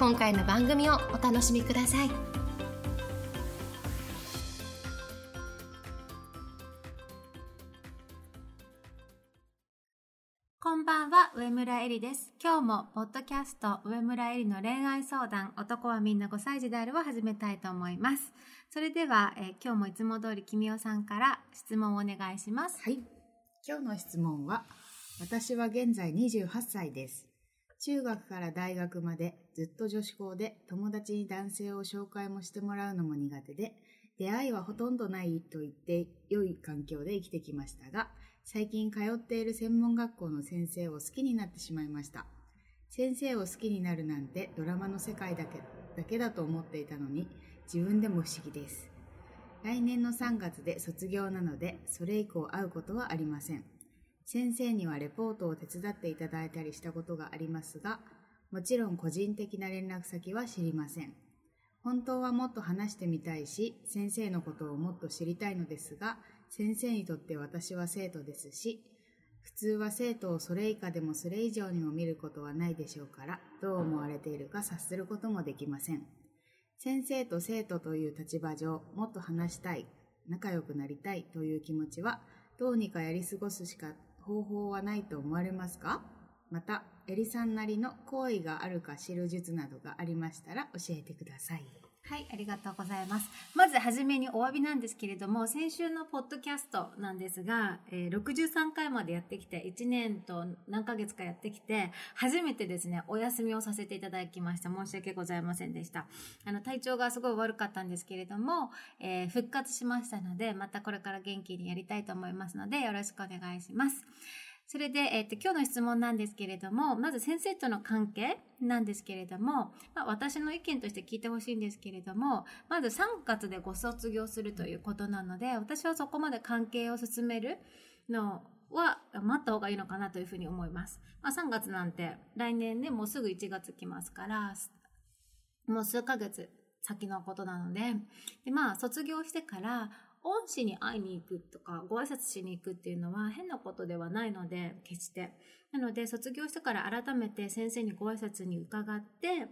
今回の番組をお楽しみくださいこんばんは、上村えりです。今日も、ポッドキャスト、上村えりの恋愛相談、男はみんな5歳児であるを始めたいと思います。それでは、えー今日もいつも通り、君代さんから質問をお願いします。はい。今日の質問は、私は現在28歳です。中学から大学までずっと女子校で友達に男性を紹介もしてもらうのも苦手で、出会いはほとんどないと言って良い環境で生きてきましたが、最近通っている専門学校の先生を好きになってしまいました。先生を好きになるなんてドラマの世界だけだけだと思っていたのに、自分でも不思議です。来年の3月で卒業なので、それ以降会うことはありません。先生にはレポートを手伝っていただいたりしたことがありますが、もちろん個人的な連絡先は知りません。本当はもっと話してみたいし、先生のことをもっと知りたいのですが、先生にとって私は生徒ですし、普通は生徒をそれ以下でもそれ以上にも見ることはないでしょうから、どう思われているか察することもできません。先生と生徒という立場上、もっと話したい、仲良くなりたいという気持ちは、どうにかやり過ごすしか方法はないと思われますか？また、エリさんなりの好意があるか知る術などがありましたら教えてください。はい、ありがとうございます。まずはじめにお詫びなんですけれども、先週のポッドキャストなんですが、えー63回までやってきて、1年と何ヶ月かやってきて、初めてですね、お休みをさせていただきました。申し訳ございませんでした。あの、体調がすごい悪かったんですけれども、えー復活しましたので、またこれから元気にやりたいと思いますので、よろしくお願いします。それで、えっと、今日の質問なんですけれども、まず先生との関係なんですけれども、まあ、私の意見として聞いてほしいんですけれども、まず3月でご卒業するということなので、私はそこまで関係を進めるのは待った方がいいのかなというふうに思います。まあ、3月なんて来年ね、もうすぐ1月来ますから、もう数ヶ月先のことなので、で、まあ、卒業してから、恩師に会いに行くとか、ご挨拶しに行くっていうのは変なことではないので、決して。なので、卒業してから改めて先生にご挨拶に伺って、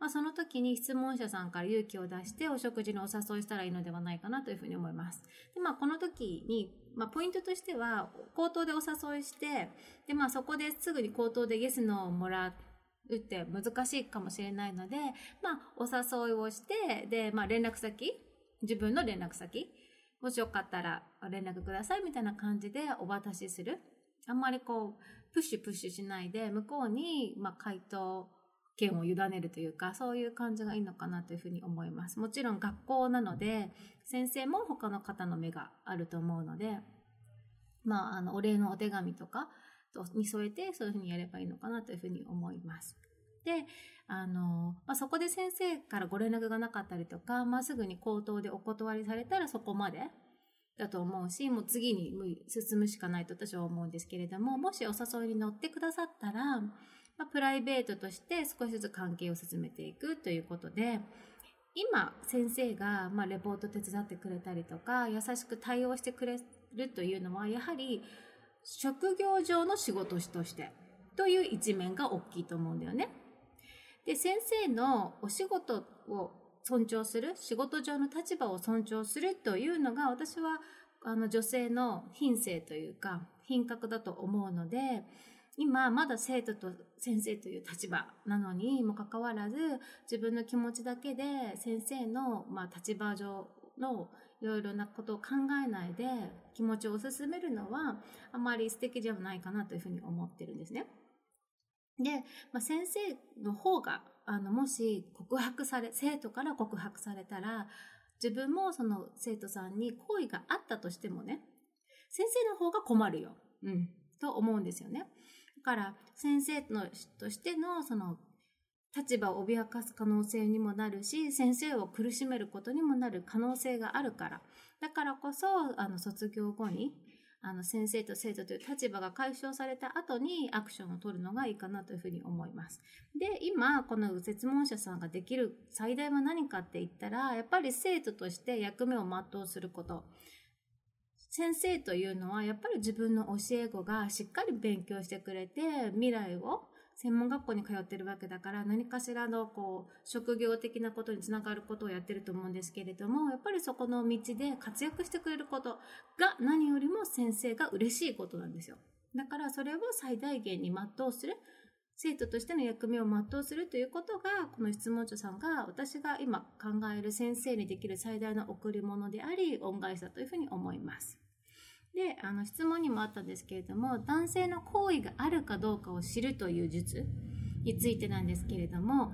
まあ、その時に質問者さんから勇気を出してお食事のお誘いしたらいいのではないかなというふうに思います。で、まあ、この時に、まあ、ポイントとしては、口頭でお誘いして、で、まあ、そこですぐに口頭でイエスノーをもらうって難しいかもしれないので、まあ、お誘いをして、で、まあ、連絡先、自分の連絡先、もしよかったら連絡くださいみたいな感じでお渡しする。あんまりこう、プッシュプッシュしないで、向こうに、ま、回答権を委ねるというか、そういう感じがいいのかなというふうに思います。もちろん学校なので、先生も他の方の目があると思うので、まあ、あの、お礼のお手紙とかに添えて、そういうふうにやればいいのかなというふうに思います。で、あの、まあ、そこで先生からご連絡がなかったりとか、まあ、すぐに口頭でお断りされたらそこまでだと思うし、もう次に進むしかないと私は思うんですけれども、もしお誘いに乗ってくださったら、まあ、プライベートとして少しずつ関係を進めていくということで、今、先生が、まあ、レポート手伝ってくれたりとか、優しく対応してくれるというのは、やはり、職業上の仕事として、という一面が大きいと思うんだよね。で、先生のお仕事を尊重する、仕事上の立場を尊重するというのが、私は、あの、女性の品性というか、品格だと思うので、今、まだ生徒と先生という立場なのにもかかわらず、自分の気持ちだけで先生の、まあ、立場上のいろいろなことを考えないで気持ちを進めるのはあまり素敵ではないかなというふうに思ってるんですね。で、まあ、先生の方が、あの、もし告白され、生徒から告白されたら、自分もその生徒さんに好意があったとしてもね、先生の方が困るよ。うん。と思うんですよね。だから、先生のとしての、その、立場を脅かす可能性にもなるし、先生を苦しめることにもなる可能性があるから。だからこそ、あの、卒業後に、あの、先生と生徒という立場が解消された後にアクションを取るのがいいかなというふうに思います。で、今、この説問者さんができる最大は何かって言ったら、やっぱり生徒として役目を全うすること。先生というのは、やっぱり自分の教え子がしっかり勉強してくれて、未来を専門学校に通ってるわけだから、何かしらの、こう、職業的なことにつながることをやってると思うんですけれども、やっぱりそこの道で活躍してくれることが何よりも先生が嬉しいことなんですよ。だからそれを最大限に全うする。生徒としての役目を全うするということが、この質問者さんが私が今考える先生にできる最大の贈り物であり、恩返しだというふうに思います。で、あの質問にもあったんですけれども、男性の行為があるかどうかを知るという術についてなんですけれども、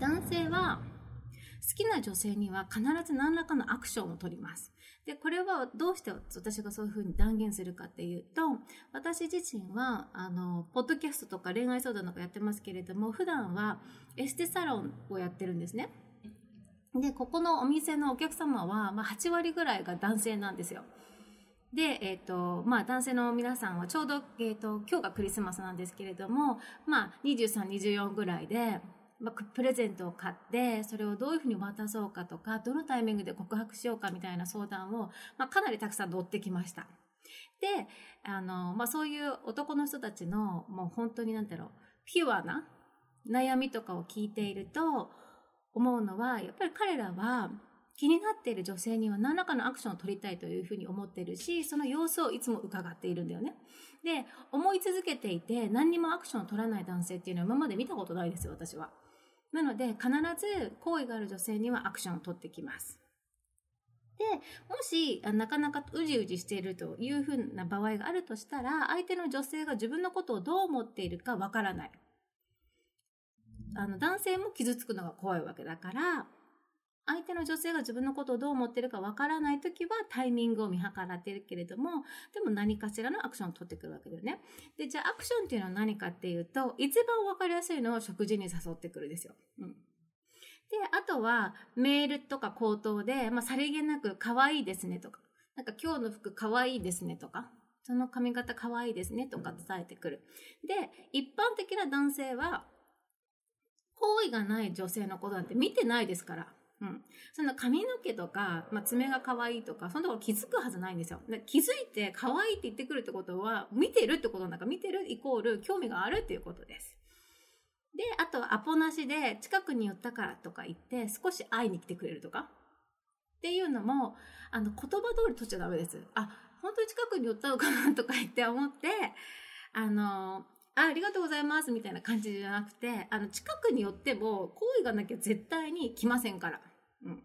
男性は好きな女性には必ず何らかのアクションを取ります。で、これはどうして私がそういうふうに断言するかっていうと、私自身は、あの、ポッドキャストとか恋愛相談とかやってますけれども、普段はエステサロンをやってるんですね。で、ここのお店のお客様は、まあ、8割ぐらいが男性なんですよ。で、えっ、と、まあ、男性の皆さんはちょうど、えっ、と、今日がクリスマスなんですけれども、まあ、23、24ぐらいで、まあ、プレゼントを買って、それをどういうふうに渡そうかとか、どのタイミングで告白しようかみたいな相談を、まあ、かなりたくさん乗ってきました。で、あの、まあ、そういう男の人たちの、もう本当になんだろう、ピュアな悩みとかを聞いていると、思うのは、やっぱり彼らは、気になっている女性には何らかのアクションを取りたいというふうに思っているし、その様子をいつも伺っているんだよね。で、思い続けていて何にもアクションを取らない男性っていうのは今まで見たことないですよ、私は。なので、必ず好意がある女性にはアクションを取ってきます。で、もし、なかなかうじうじしているというふうな場合があるとしたら、相手の女性が自分のことをどう思っているかわからない。あの、男性も傷つくのが怖いわけだから、相手の女性が自分のことをどう思ってるかわからないときはタイミングを見計らってるけれども、でも何かしらのアクションを取ってくるわけだよね。で、じゃあアクションっていうのは何かっていうと、一番わかりやすいのは食事に誘ってくるですよ。うん。で、あとはメールとか口頭で、まあ、さりげなく可愛いですねとか、なんか今日の服可愛いですねとか、その髪型可愛いですねとか伝えてくる。で、一般的な男性は、好意がない女性のことなんて見てないですから。うん。その髪の毛とか、まあ、爪が可愛いとか、そのところ気づくはずないんですよ。気づいて可愛いって言ってくるってことは、見てるってことなんか見てるイコール興味があるっていうことです。で、あとアポなしで近くに寄ったからとか言って少し会いに来てくれるとか。っていうのも、あの、言葉通り取っちゃダメです。あ、本当に近くに寄ったのかなとか言って思って、あの、あありがとうございますみたいな感じじゃなくて、あの、近くに寄っても、好意がなきゃ絶対に来ませんから。うん。で、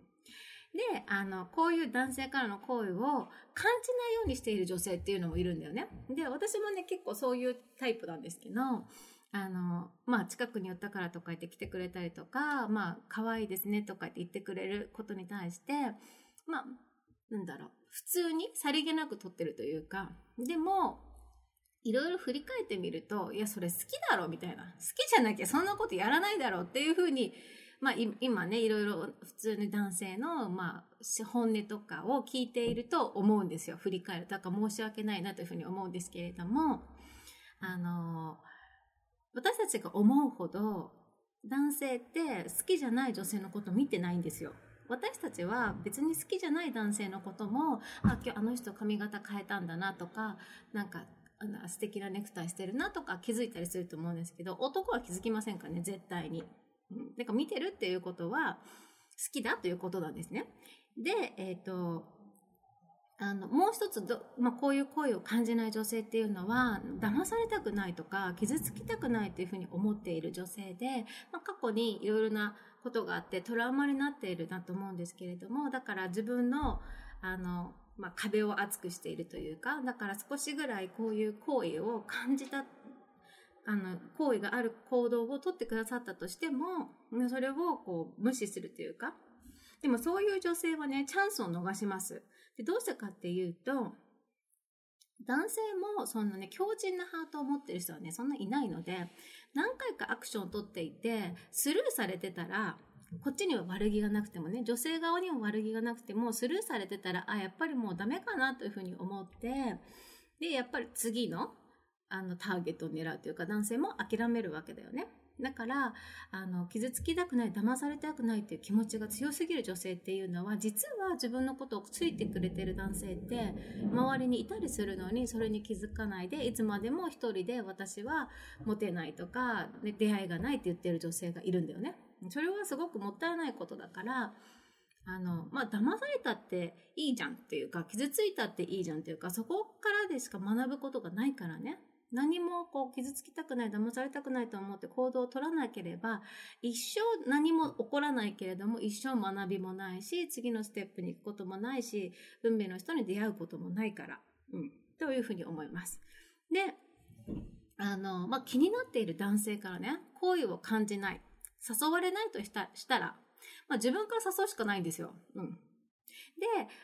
あの、こういう男性からの行為を感じないようにしている女性っていうのもいるんだよね。で、私もね、結構そういうタイプなんですけど、あの、まあ、近くに寄ったからとか言って来てくれたりとか、まあ、可愛いですねとかって言ってくれることに対して、まあ、なんだろう、普通にさりげなく撮ってるというか、でも、いろいろ振り返ってみると、いや、それ好きだろみたいな。好きじゃなきゃそんなことやらないだろうっていうふうに、まあ、今ね、いろいろ普通に男性の、まあ、本音とかを聞いていると思うんですよ。振り返る。だから申し訳ないなというふうに思うんですけれども、あの、私たちが思うほど、男性って好きじゃない女性のこと見てないんですよ。私たちは別に好きじゃない男性のことも、あ、今日あの人髪型変えたんだなとか、なんか、あの素敵なネクタイしてるなとか気づいたりすると思うんですけど、男は気づきませんかね、絶対に。うん。だから見てるっていうことは、好きだということなんですね。で、えっ、と、あの、もう一つど、まあ、こういう声を感じない女性っていうのは、騙されたくないとか、傷つきたくないというふうに思っている女性で、まあ、過去にいろいろなことがあってトラウマになっているなと思うんですけれども、だから自分の、あの、まあ、壁を厚くしているというか、だから少しぐらいこういう行為を感じた、あの、行為がある行動をとってくださったとしても、それをこう無視するというか、でもそういう女性はね、チャンスを逃します。で、どうしてかっていうと、男性もそんなね、強靭なハートを持ってる人はね、そんないないので、何回かアクションを取っていて、スルーされてたら、こっちには悪気がなくてもね、女性側にも悪気がなくても、スルーされてたら、あ、やっぱりもうダメかなというふうに思って、で、やっぱり次の、あの、ターゲットを狙うというか、男性も諦めるわけだよね。だから、あの、傷つきたくない、騙されたくないっていう気持ちが強すぎる女性っていうのは、実は自分のことをついてくれてる男性って、周りにいたりするのに、それに気づかないで、いつまでも一人で私はモテないとか、ね、出会いがないって言ってる女性がいるんだよね。それはすごくもったいないことだから、あの、まあ、騙されたっていいじゃんっていうか、傷ついたっていいじゃんっていうか、そこからでしか学ぶことがないからね。何もこう傷つきたくない、騙されたくないと思って行動を取らなければ、一生何も起こらないけれども、一生学びもないし、次のステップに行くこともないし、運命の人に出会うこともないから、うん、というふうに思います。で、あの、まあ、気になっている男性からね、好意を感じない、誘われないとしたしたら、まあ、自分から誘うしかないんですよ。うん。で、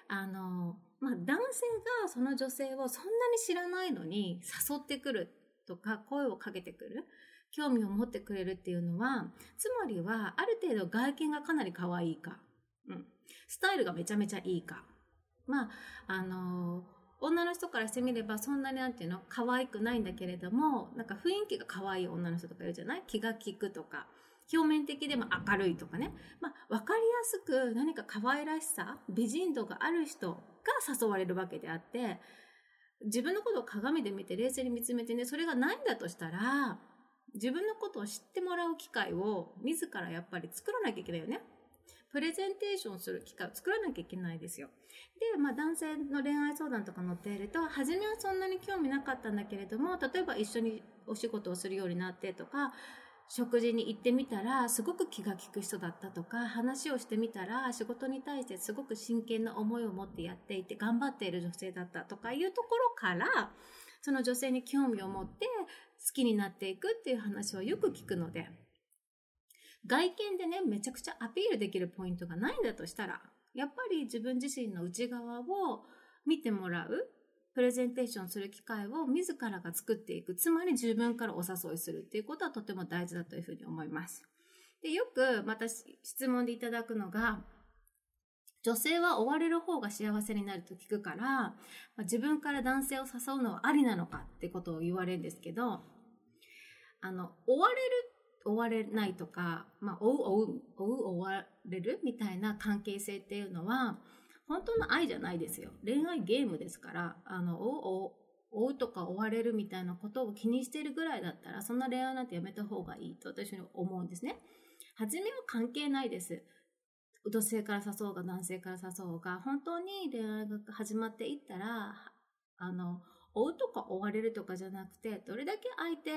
あの、まあ、男性がその女性をそんなに知らないのに誘ってくるとか声をかけてくる興味を持ってくれるっていうのはつまりはある程度外見がかなり可愛いか、うん、スタイルがめちゃめちゃいいか。まああの女の人からしてみればそんなになんていうの可愛くないんだけれどもなんか雰囲気が可愛い女の人とかいるじゃない？気が利くとか。表面的でも明るいとかね。まあ、わかりやすく何か可愛らしさ、美人度がある人が誘われるわけであって、自分のことを鏡で見て冷静に見つめてね、それがないんだとしたら、自分のことを知ってもらう機会を自らやっぱり作らなきゃいけないよね。プレゼンテーションする機会を作らなきゃいけないですよ。で、まあ男性の恋愛相談とか載っていると、初めはそんなに興味なかったんだけれども、例えば一緒にお仕事をするようになってとか、食事に行ってみたらすごく気が利く人だったとか話をしてみたら仕事に対してすごく真剣な思いを持ってやっていて頑張っている女性だったとかいうところからその女性に興味を持って好きになっていくっていう話はよく聞くので外見でねめちゃくちゃアピールできるポイントがないんだとしたらやっぱり自分自身の内側を見てもらうプレゼンテーションする機会を自らが作っていく。つまり自分からお誘いするっていうことはとても大事だというふうに思います。で、よくまた質問でいただくのが、女性は追われる方が幸せになると聞くから、自分から男性を誘うのはありなのかってことを言われるんですけど、あの、追われる、追われないとか、まあ、追う、追う、追う、追われるみたいな関係性っていうのは、本当の愛じゃないですよ。恋愛ゲームですから、あの、追う、追うとか追われるみたいなことを気にしてるぐらいだったら、そんな恋愛なんてやめた方がいいと私は思うんですね。初めは関係ないです。女性から誘おうが男性から誘おうが、本当に恋愛が始まっていったら、あの、追うとか追われるとかじゃなくて、どれだけ相手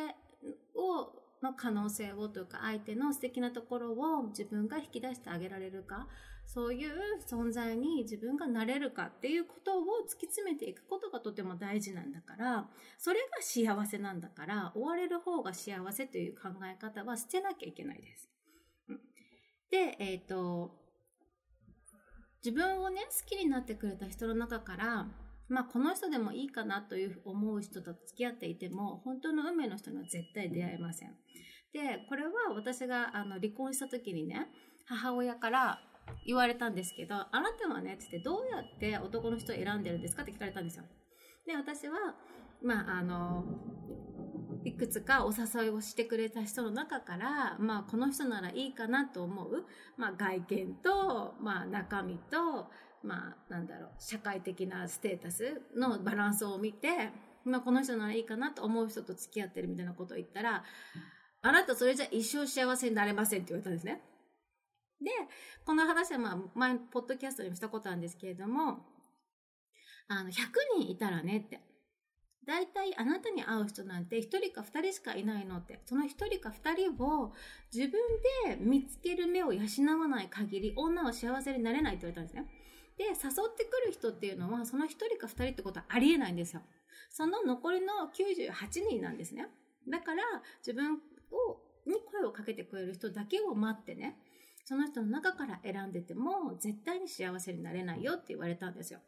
を、の可能性をというか、相手の素敵なところを自分が引き出してあげられるか、そういう存在に自分がなれるかっていうことを突き詰めていくことがとても大事なんだから、それが幸せなんだから、追われる方が幸せという考え方は捨てなきゃいけないです。で、えっ、ー、と、自分をね、好きになってくれた人の中から、まあ、この人でもいいかなという思う人と付き合っていても、本当の運命の人には絶対出会えません。で、これは私があの離婚した時にね、母親から言われたんですけど、あなたはね、つってどうやって男の人を選んでるんですか？って聞かれたんですよ。で、私は、まあ、あの、いくつかお誘いをしてくれた人の中から、まあ、この人ならいいかなと思う、まあ、外見と、まあ、中身と、まあ、なんだろう、社会的なステータスのバランスを見て、まあ、この人ならいいかなと思う人と付き合ってるみたいなことを言ったら、あなたそれじゃ一生幸せになれませんって言われたんですね。で、この話はまあ前、ポッドキャストでもしたことなんですけれども、あの、100人いたらねって。大体あなたに会う人なんて1人か2人しかいないのって。その1人か2人を自分で見つける目を養わない限り女は幸せになれないって言われたんですね。で、誘ってくる人っていうのはその1人か2人ってことはありえないんですよ。その残りの98人なんですね。だから自分をに声をかけてくれる人だけを待ってね、その人の中から選んでても絶対に幸せになれないよって言われたんですよ。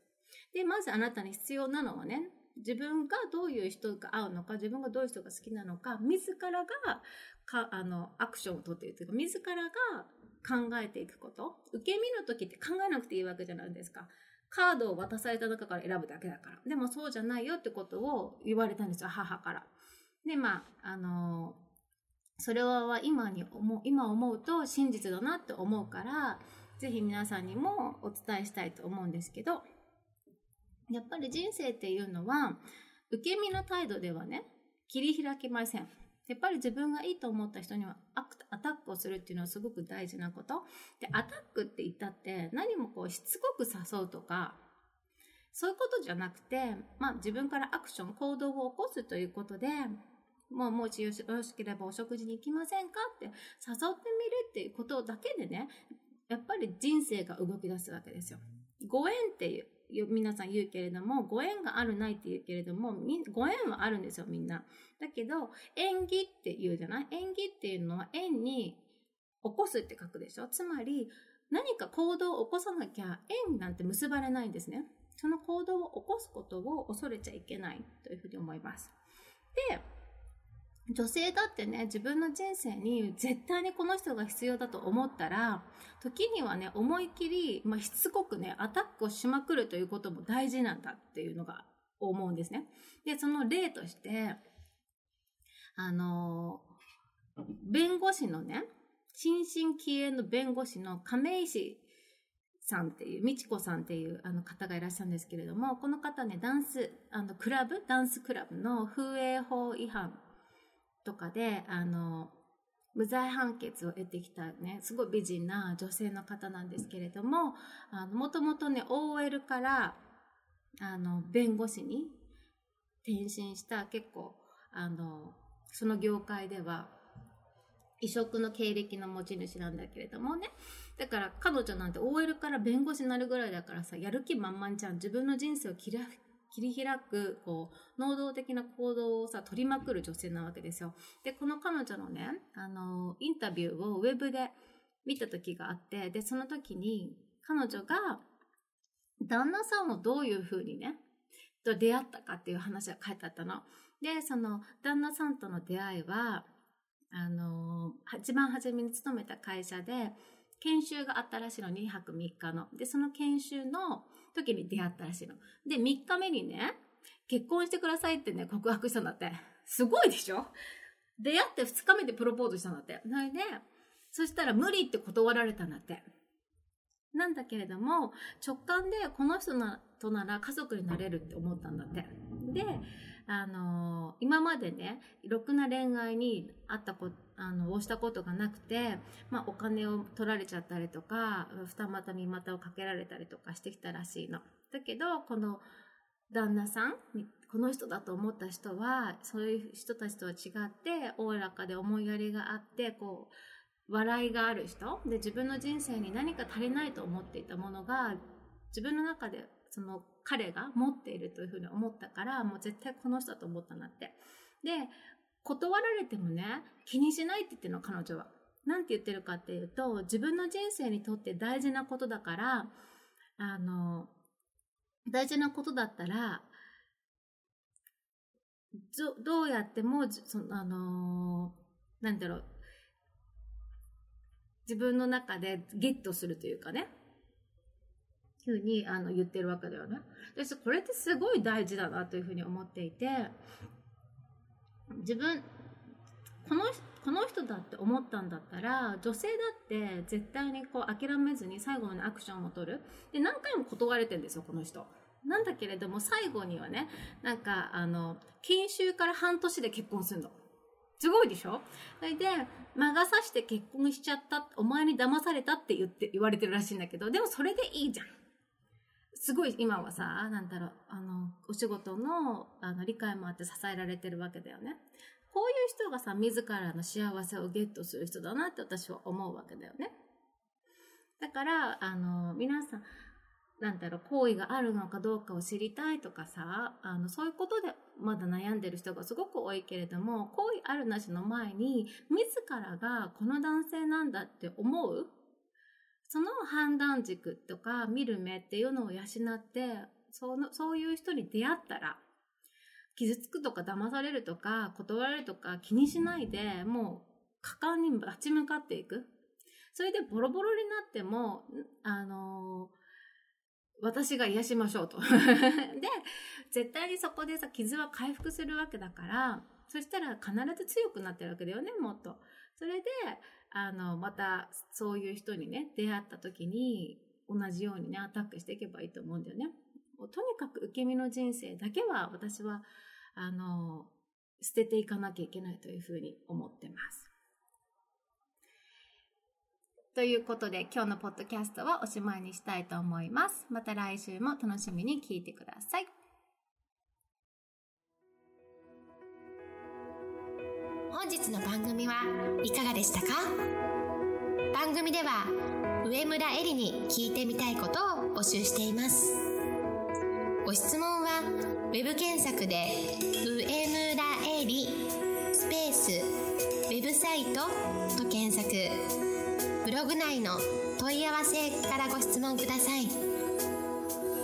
で、まずあなたに必要なのはね、自分がどういう人が合うのか、自分がどういう人が好きなのか、自らが、か、あの、アクションを取っているというか、自らが考えていくこと。受け身の時って考えなくていいわけじゃないですか。カードを渡された中から選ぶだけだから。でもそうじゃないよってことを言われたんですよ、母から。で、まあ、あのそれは今に思う、今思うと真実だなって思うから、ぜひ皆さんにもお伝えしたいと思うんですけど、やっぱり人生っていうのは、受け身の態度ではね、切り開きません。やっぱり自分がいいと思った人にはアクアタックをするっていうのはすごく大事なこと。で、アタックって言ったって何もこうしつこく誘うとか、そういうことじゃなくて、まあ自分からアクション、行動を起こすということで、もうもしよしよろしければお食事に行きませんか？って誘ってみるっていうことだけでね、やっぱり人生が動き出すわけですよ。ご縁っていう、皆さん言うけれども、ご縁があるないって言うけれども、みご縁はあるんですよ、みんな。だけど、縁起って言うじゃない？縁起っていうのは縁に起こすって書くでしょ？つまり、何か行動を起こさなきゃ縁なんて結ばれないんですね。その行動を起こすことを恐れちゃいけないというふうに思います。で、女性だってね、自分の人生に絶対にこの人が必要だと思ったら、時にはね、思い切り、まあ、しつこくね、アタックをしまくるということも大事なんだっていうのが思うんですね。で、その例として、あの、弁護士のね、新進気鋭の弁護士の亀石さんっていう、美智子さんっていうあの方がいらっしゃるんですけれども、この方ね、ダンス、あの、クラブ、ダンスクラブの風営法違反とかで、あの、無罪判決を得てきたね、すごい美人な女性の方なんですけれども、あの、もともとね、OL から、あの、弁護士に転身した結構、あの、その業界では、異色の経歴の持ち主なんだけれどもね。だから彼女なんて OL から弁護士になるぐらいだからさ、やる気満々じゃん。自分の人生を切り切り開く、こう、能動的な行動をさ、取りまくる女性なわけですよ。で、この彼女のね、あの、インタビューをウェブで見た時があって、で、その時に、彼女が、旦那さんをどういう風にね、と出会ったかっていう話が書いてあったの。で、その、旦那さんとの出会いは、あの、一番初めに勤めた会社で、研修があったらしいの、2泊3日の。で、その研修の時に出会ったらしいの。で、3日目にね、結婚してくださいってね、告白したんだって。すごいでしょ？出会って2日目でプロポーズしたんだって。それで、そしたら無理って断られたんだって。なんだけれども、直感でこの人なとなら家族になれるって思ったんだって。で、あのー今までね、ろくな恋愛にあったことあの、をしたことがなくて、まあ、お金を取られちゃったりとか、二股三股をかけられたりとかしてきたらしいの。だけど、この旦那さんに、この人だと思った人は、そういう人たちとは違って、おおらかで思いやりがあって、こう、笑いがある人で、自分の人生に何か足りないと思っていたものが、自分の中でその彼が持っているというふうに思ったから、もう絶対この人だと思ったんだって。で、断られてもね、気にしないって言ってるの、彼女は。なんて言ってるかっていうと、自分の人生にとって大事なことだから、あの、大事なことだったら、どどうやっても、そのあのーなんだろう、自分の中でゲットするというかね、ふうにあの言ってるわけだよね。で、これってすごい大事だなというふうに思っていて、自分、この、この人だって思ったんだったら、女性だって絶対にこう諦めずに最後までアクションを取る。で、何回も断れてるんですよ、この人。なんだけれども、最後にはね、なんか、あの、研修から半年で結婚するの。すごいでしょ？それで、魔が差して結婚しちゃった、お前に騙されたって言って、言われてるらしいんだけど、でもそれでいいじゃん。すごい今はさ、なんだろう、あの、お仕事の、あの、理解もあって支えられてるわけだよね。こういう人がさ、自らの幸せをゲットする人だなって私は思うわけだよね。だから、あの、皆さん、なんだろう、好意があるのかどうかを知りたいとかさ、あの、そういうことでまだ悩んでる人がすごく多いけれども、好意あるなしの前に、自らがこの男性なんだって思うその判断軸とか見る目っていうのを養って、その、そういう人に出会ったら、傷つくとか騙されるとか断られるとか気にしないでもう果敢に立ち向かっていく。それでボロボロになってもあの私が癒しましょうと。で絶対にそこでさ傷は回復するわけだからそしたら必ず強くなってるわけだよねもっと。それであのまたそういう人にね出会った時に同じようにねアタックしていけばいいと思うんだよね。もうとにかく受け身の人生だけは私はあの捨てていかなきゃいけないというふうに思ってます。ということで今日のポッドキャストはおしまいにしたいと思います。また来週も楽しみに聞いてください。本日の番組はいかがでしたか？番組では上村えりに聞いてみたいことを募集しています。ご質問は web 検索で「上村えり」スペース「ウェブサイト」と検索。ブログ内の問い合わせからご質問ください。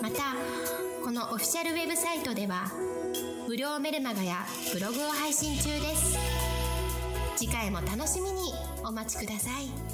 またこのオフィシャルウェブサイトでは無料メルマガやブログを配信中です。次回も楽しみにお待ちください。